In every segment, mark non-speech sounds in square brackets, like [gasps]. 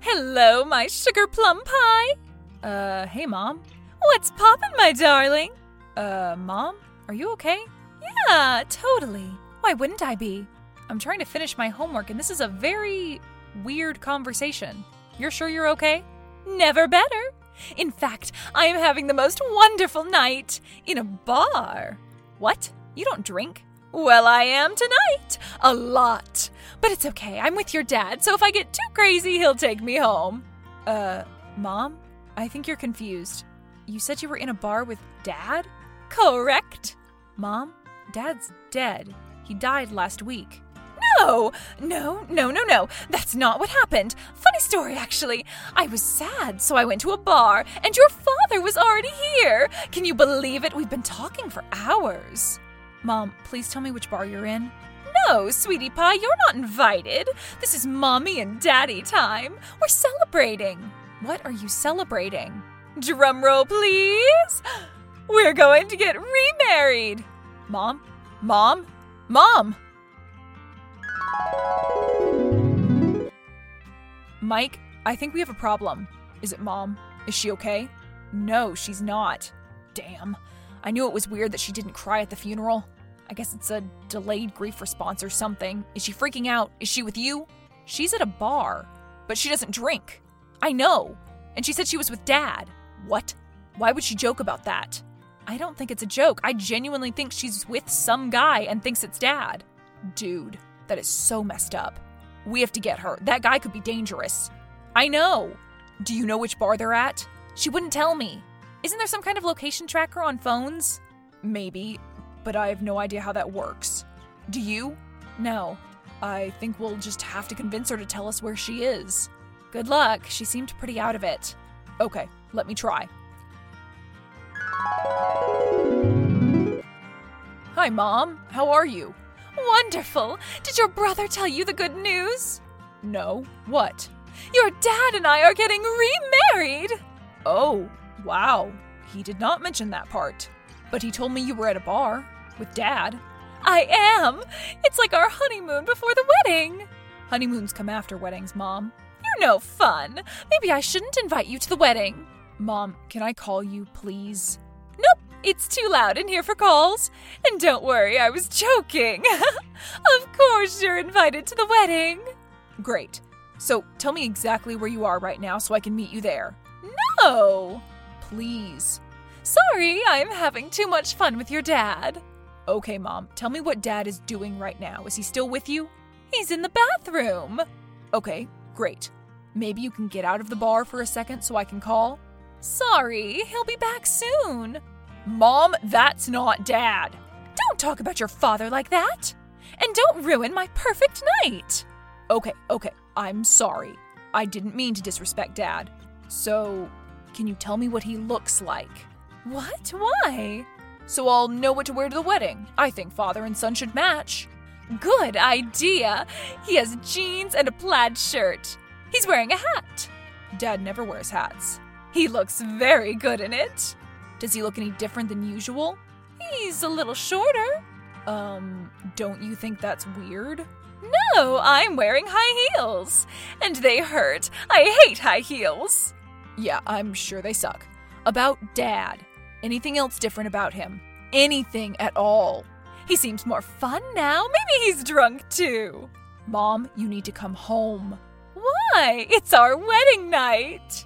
Hello, my sugar plum pie. Uh, hey, Mom. What's poppin', my darling? Uh, Mom? Are you okay? Yeah, totally. Why wouldn't I be? I'm trying to finish my homework, and this is a very weird conversation. You're sure you're okay? Never better. In fact, I am having the most wonderful night in a bar. What? You don't drink? Well, I am tonight. A lot. But it's okay. I'm with your dad, so if I get too crazy, he'll take me home. Uh, Mom? I think you're confused. You said you were in a bar with Dad? Correct. Mom, Dad's dead. He died last week. No, no, no, no, no. That's not what happened. Funny story, actually. I was sad, so I went to a bar, and your father was already here. Can you believe it? We've been talking for hours. Mom, please tell me which bar you're in. No, sweetie pie, you're not invited. This is mommy and daddy time. We're celebrating. What are you celebrating? Drum roll, please. [gasps] We're going to get remarried. Mom? Mom? Mom! Mike, I think we have a problem. Is it mom? Is she okay? No, she's not. Damn. I knew it was weird that she didn't cry at the funeral. I guess it's a delayed grief response or something. Is she freaking out? Is she with you? She's at a bar, but she doesn't drink. I know. And she said she was with dad. What? Why would she joke about that? I don't think it's a joke. I genuinely think she's with some guy and thinks it's dad. Dude, that is so messed up. We have to get her. That guy could be dangerous. I know. Do you know which bar they're at? She wouldn't tell me. Isn't there some kind of location tracker on phones? Maybe, but I have no idea how that works. Do you? No. I think we'll just have to convince her to tell us where she is. Good luck. She seemed pretty out of it. Okay, let me try. Hi, Mom. How are you? Wonderful. Did your brother tell you the good news? No. What? Your dad and I are getting remarried. Oh, wow. He did not mention that part. But he told me you were at a bar with dad. I am. It's like our honeymoon before the wedding. Honeymoons come after weddings, Mom. You're no fun. Maybe I shouldn't invite you to the wedding. Mom, can I call you, please? Nope, it's too loud in here for calls. And don't worry, I was joking. [laughs] of course, you're invited to the wedding. Great. So tell me exactly where you are right now so I can meet you there. No! Please. Sorry, I'm having too much fun with your dad. Okay, Mom, tell me what Dad is doing right now. Is he still with you? He's in the bathroom. Okay, great. Maybe you can get out of the bar for a second so I can call? Sorry, he'll be back soon. Mom, that's not Dad. Don't talk about your father like that. And don't ruin my perfect night. Okay, okay, I'm sorry. I didn't mean to disrespect Dad. So, can you tell me what he looks like? What? Why? So I'll know what to wear to the wedding. I think father and son should match. Good idea. He has jeans and a plaid shirt. He's wearing a hat. Dad never wears hats. He looks very good in it. Does he look any different than usual? He's a little shorter. Um, don't you think that's weird? No, I'm wearing high heels. And they hurt. I hate high heels. Yeah, I'm sure they suck. About Dad. Anything else different about him? Anything at all? He seems more fun now. Maybe he's drunk too. Mom, you need to come home. Why? It's our wedding night.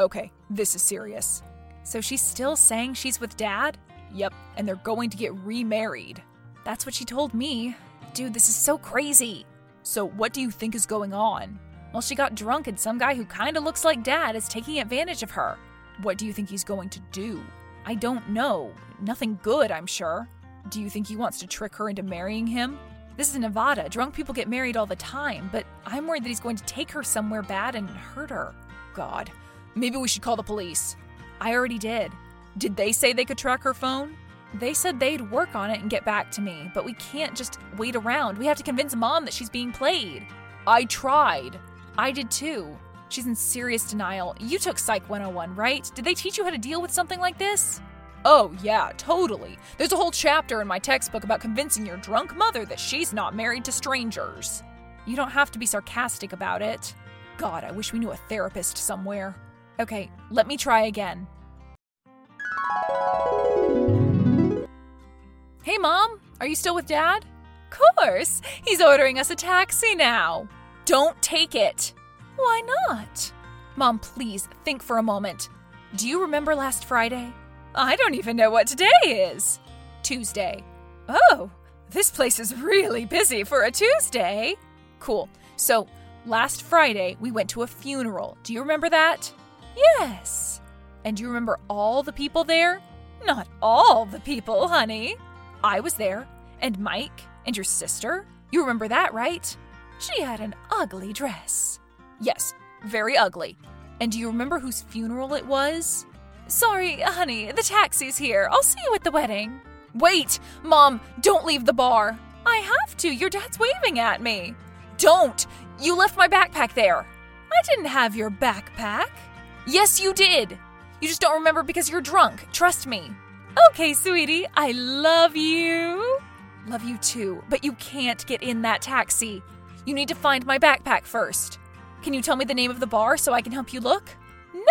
Okay, this is serious. So she's still saying she's with dad? Yep, and they're going to get remarried. That's what she told me. Dude, this is so crazy. So, what do you think is going on? Well, she got drunk, and some guy who kinda looks like dad is taking advantage of her. What do you think he's going to do? I don't know. Nothing good, I'm sure. Do you think he wants to trick her into marrying him? This is Nevada. Drunk people get married all the time, but I'm worried that he's going to take her somewhere bad and hurt her. God. Maybe we should call the police. I already did. Did they say they could track her phone? They said they'd work on it and get back to me, but we can't just wait around. We have to convince mom that she's being played. I tried. I did too. She's in serious denial. You took Psych 101, right? Did they teach you how to deal with something like this? Oh, yeah, totally. There's a whole chapter in my textbook about convincing your drunk mother that she's not married to strangers. You don't have to be sarcastic about it. God, I wish we knew a therapist somewhere. Okay, let me try again. Hey, Mom, are you still with Dad? Of course, he's ordering us a taxi now. Don't take it. Why not? Mom, please think for a moment. Do you remember last Friday? I don't even know what today is. Tuesday. Oh, this place is really busy for a Tuesday. Cool. So, last Friday, we went to a funeral. Do you remember that? Yes. And do you remember all the people there? Not all the people, honey. I was there, and Mike, and your sister. You remember that, right? She had an ugly dress. Yes, very ugly. And do you remember whose funeral it was? Sorry, honey, the taxi's here. I'll see you at the wedding. Wait! Mom, don't leave the bar. I have to. Your dad's waving at me. Don't! You left my backpack there. I didn't have your backpack. Yes, you did. You just don't remember because you're drunk. Trust me. Okay, sweetie, I love you. Love you too, but you can't get in that taxi. You need to find my backpack first. Can you tell me the name of the bar so I can help you look?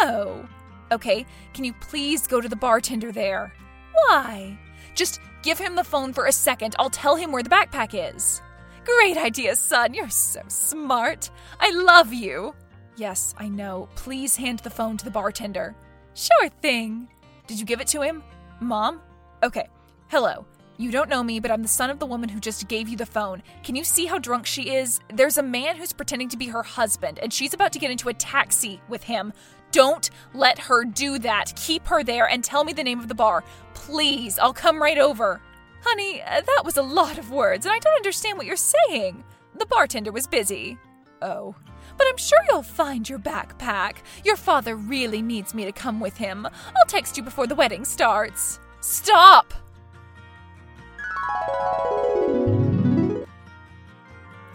No. Okay, can you please go to the bartender there? Why? Just give him the phone for a second. I'll tell him where the backpack is. Great idea, son. You're so smart. I love you. Yes, I know. Please hand the phone to the bartender. Sure thing. Did you give it to him? Mom? Okay. Hello. You don't know me, but I'm the son of the woman who just gave you the phone. Can you see how drunk she is? There's a man who's pretending to be her husband, and she's about to get into a taxi with him. Don't let her do that. Keep her there and tell me the name of the bar. Please, I'll come right over. Honey, uh, that was a lot of words, and I don't understand what you're saying. The bartender was busy. Oh. But I'm sure you'll find your backpack. Your father really needs me to come with him. I'll text you before the wedding starts. Stop!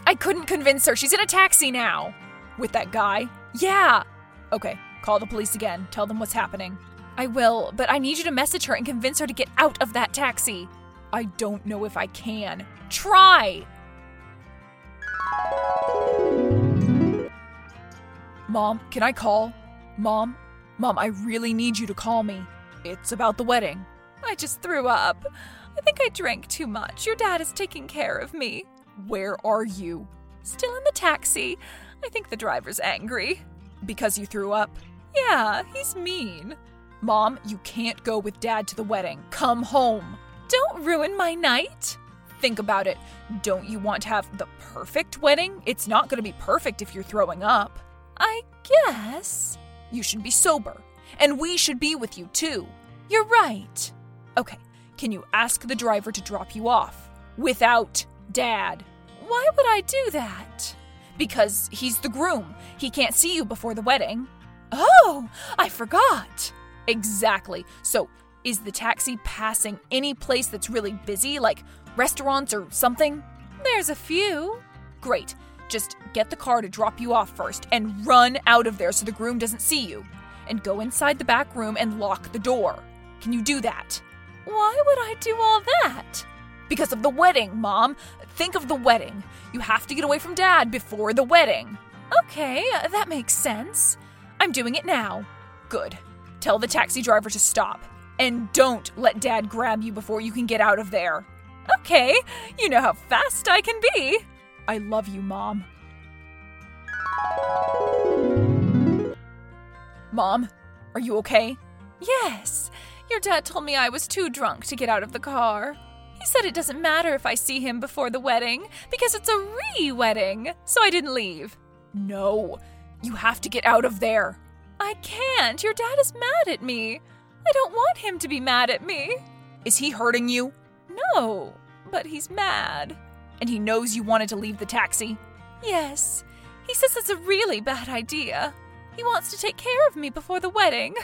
I couldn't convince her. She's in a taxi now. With that guy? Yeah. Okay, call the police again. Tell them what's happening. I will, but I need you to message her and convince her to get out of that taxi. I don't know if I can. Try! Mom, can I call? Mom? Mom, I really need you to call me. It's about the wedding. I just threw up. I think I drank too much. Your dad is taking care of me. Where are you? Still in the taxi. I think the driver's angry. Because you threw up? Yeah, he's mean. Mom, you can't go with dad to the wedding. Come home. Don't ruin my night. Think about it. Don't you want to have the perfect wedding? It's not going to be perfect if you're throwing up. I guess. You should be sober. And we should be with you too. You're right. Okay, can you ask the driver to drop you off? Without dad. Why would I do that? Because he's the groom. He can't see you before the wedding. Oh, I forgot. Exactly. So, is the taxi passing any place that's really busy, like restaurants or something? There's a few. Great. Just get the car to drop you off first and run out of there so the groom doesn't see you. And go inside the back room and lock the door. Can you do that? Why would I do all that? Because of the wedding, Mom. Think of the wedding. You have to get away from Dad before the wedding. Okay, that makes sense. I'm doing it now. Good. Tell the taxi driver to stop. And don't let Dad grab you before you can get out of there. Okay, you know how fast I can be. I love you, Mom. Mom, are you okay? Yes. Your dad told me I was too drunk to get out of the car. He said it doesn't matter if I see him before the wedding because it's a re wedding, so I didn't leave. No, you have to get out of there. I can't. Your dad is mad at me. I don't want him to be mad at me. Is he hurting you? No, but he's mad. And he knows you wanted to leave the taxi? Yes. He says it's a really bad idea. He wants to take care of me before the wedding.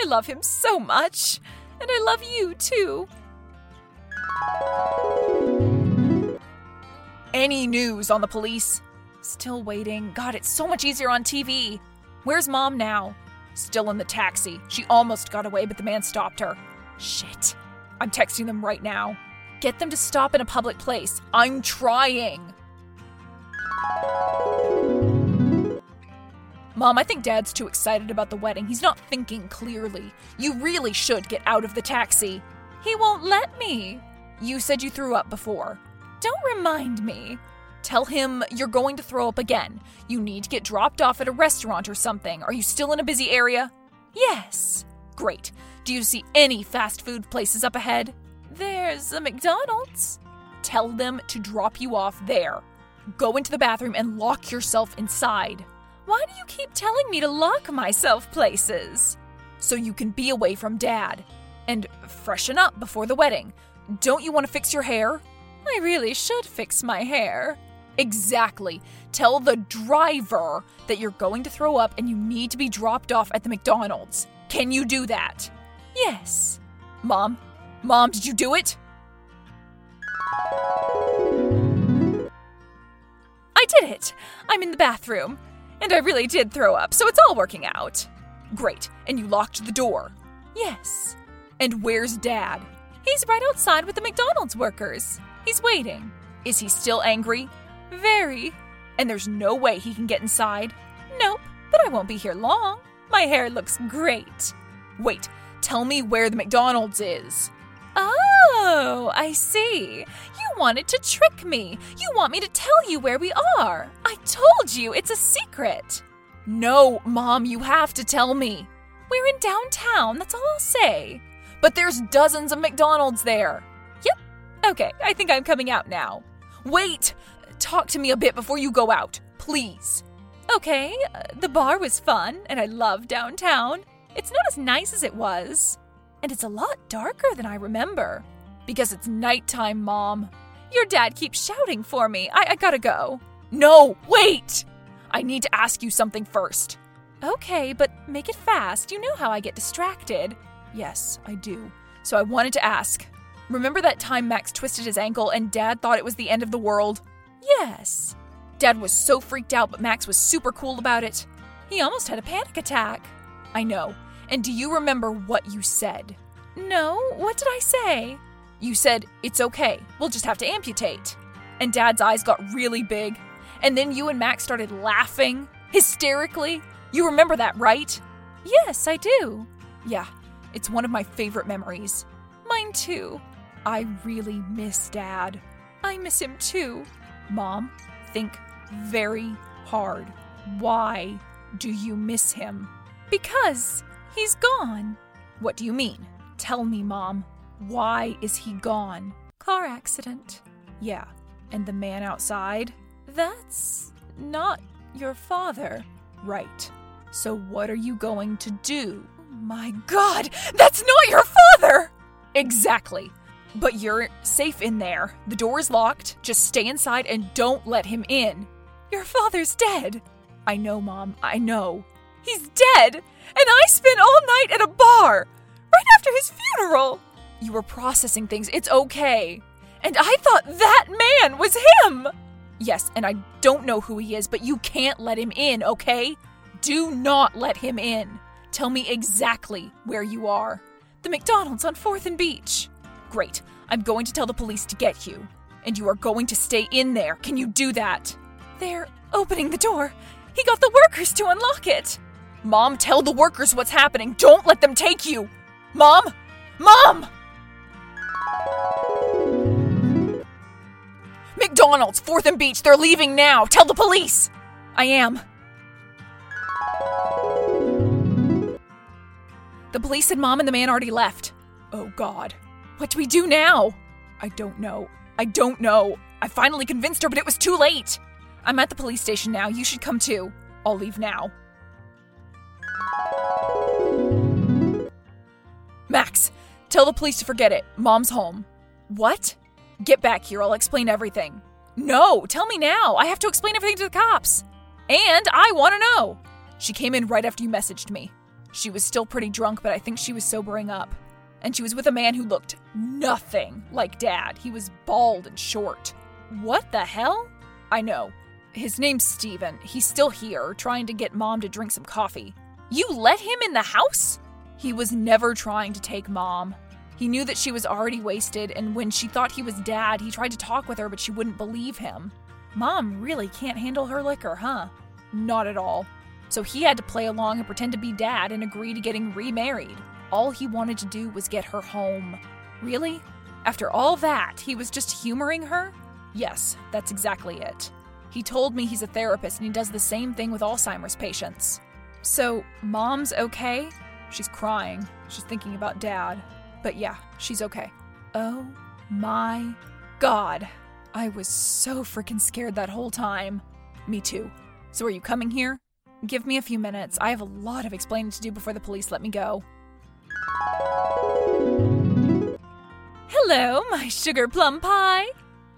I love him so much. And I love you too. Any news on the police? Still waiting. God, it's so much easier on TV. Where's mom now? Still in the taxi. She almost got away, but the man stopped her. Shit. I'm texting them right now. Get them to stop in a public place. I'm trying. Mom, I think Dad's too excited about the wedding. He's not thinking clearly. You really should get out of the taxi. He won't let me. You said you threw up before. Don't remind me. Tell him you're going to throw up again. You need to get dropped off at a restaurant or something. Are you still in a busy area? Yes. Great. Do you see any fast food places up ahead? There's a McDonald's. Tell them to drop you off there. Go into the bathroom and lock yourself inside. Why do you keep telling me to lock myself places? So you can be away from Dad. And freshen up before the wedding. Don't you want to fix your hair? I really should fix my hair. Exactly. Tell the driver that you're going to throw up and you need to be dropped off at the McDonald's. Can you do that? Yes. Mom? Mom, did you do it? I did it. I'm in the bathroom. And I really did throw up, so it's all working out. Great. And you locked the door? Yes. And where's Dad? He's right outside with the McDonald's workers. He's waiting. Is he still angry? Very. And there's no way he can get inside? Nope, but I won't be here long. My hair looks great. Wait, tell me where the McDonald's is. Oh, I see. You wanted to trick me. You want me to tell you where we are. I told you it's a secret. No, Mom, you have to tell me. We're in downtown, that's all I'll say. But there's dozens of McDonald's there. Yep. Okay, I think I'm coming out now. Wait! Talk to me a bit before you go out, please. Okay, uh, the bar was fun, and I love downtown. It's not as nice as it was. And it's a lot darker than I remember. Because it's nighttime, Mom. Your dad keeps shouting for me. I, I gotta go. No, wait! I need to ask you something first. Okay, but make it fast. You know how I get distracted. Yes, I do. So I wanted to ask remember that time Max twisted his ankle and Dad thought it was the end of the world? Yes. Dad was so freaked out, but Max was super cool about it. He almost had a panic attack. I know. And do you remember what you said? No, what did I say? You said, It's okay, we'll just have to amputate. And Dad's eyes got really big. And then you and Max started laughing, hysterically. You remember that, right? Yes, I do. Yeah, it's one of my favorite memories. Mine too. I really miss Dad. I miss him too. Mom, think very hard. Why do you miss him? Because he's gone. What do you mean? Tell me, Mom. Why is he gone? Car accident. Yeah. And the man outside? That's not your father. Right. So what are you going to do? My god, that's not your father! Exactly. But you're safe in there. The door is locked. Just stay inside and don't let him in. Your father's dead. I know, Mom. I know. He's dead! And I spent all night at a bar! Right after his funeral! You were processing things. It's okay. And I thought that man was him! Yes, and I don't know who he is, but you can't let him in, okay? Do not let him in. Tell me exactly where you are. The McDonald's on 4th and Beach. Great. I'm going to tell the police to get you. And you are going to stay in there. Can you do that? They're opening the door. He got the workers to unlock it. Mom, tell the workers what's happening. Don't let them take you. Mom! Mom! McDonald's, 4th and Beach, they're leaving now. Tell the police. I am. The police said Mom and the man already left. Oh, God. What do we do now? I don't know. I don't know. I finally convinced her, but it was too late. I'm at the police station now. You should come too. I'll leave now. Max, tell the police to forget it. Mom's home. What? Get back here. I'll explain everything. No, tell me now. I have to explain everything to the cops. And I want to know. She came in right after you messaged me. She was still pretty drunk, but I think she was sobering up and she was with a man who looked nothing like Dad. He was bald and short. What the hell? I know. His name's Steven. He's still here, trying to get Mom to drink some coffee. You let him in the house? He was never trying to take Mom. He knew that she was already wasted, and when she thought he was dad, he tried to talk with her, but she wouldn't believe him. Mom really can't handle her liquor, huh? Not at all. So he had to play along and pretend to be dad and agree to getting remarried. All he wanted to do was get her home. Really? After all that, he was just humoring her? Yes, that's exactly it. He told me he's a therapist and he does the same thing with Alzheimer's patients. So, mom's okay? She's crying. She's thinking about dad. But yeah, she's okay. Oh my god. I was so freaking scared that whole time. Me too. So, are you coming here? Give me a few minutes. I have a lot of explaining to do before the police let me go. Hello, my sugar plum pie.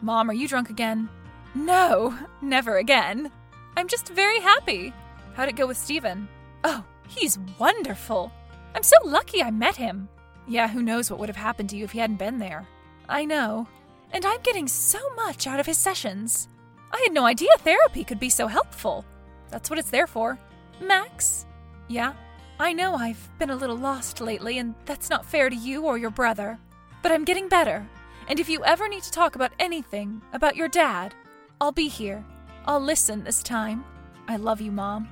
Mom, are you drunk again? No, never again. I'm just very happy. How'd it go with Steven? Oh, he's wonderful. I'm so lucky I met him. Yeah, who knows what would have happened to you if he hadn't been there. I know. And I'm getting so much out of his sessions. I had no idea therapy could be so helpful. That's what it's there for. Max? Yeah? I know I've been a little lost lately, and that's not fair to you or your brother. But I'm getting better. And if you ever need to talk about anything, about your dad, I'll be here. I'll listen this time. I love you, Mom.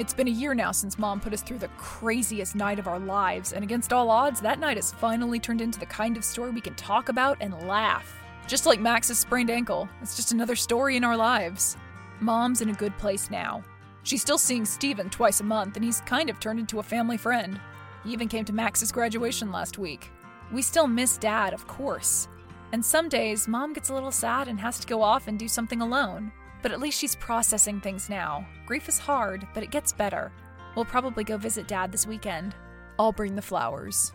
It's been a year now since Mom put us through the craziest night of our lives, and against all odds, that night has finally turned into the kind of story we can talk about and laugh. Just like Max's sprained ankle, it's just another story in our lives. Mom's in a good place now. She's still seeing Steven twice a month, and he's kind of turned into a family friend. He even came to Max's graduation last week. We still miss Dad, of course. And some days, Mom gets a little sad and has to go off and do something alone. But at least she's processing things now. Grief is hard, but it gets better. We'll probably go visit Dad this weekend. I'll bring the flowers.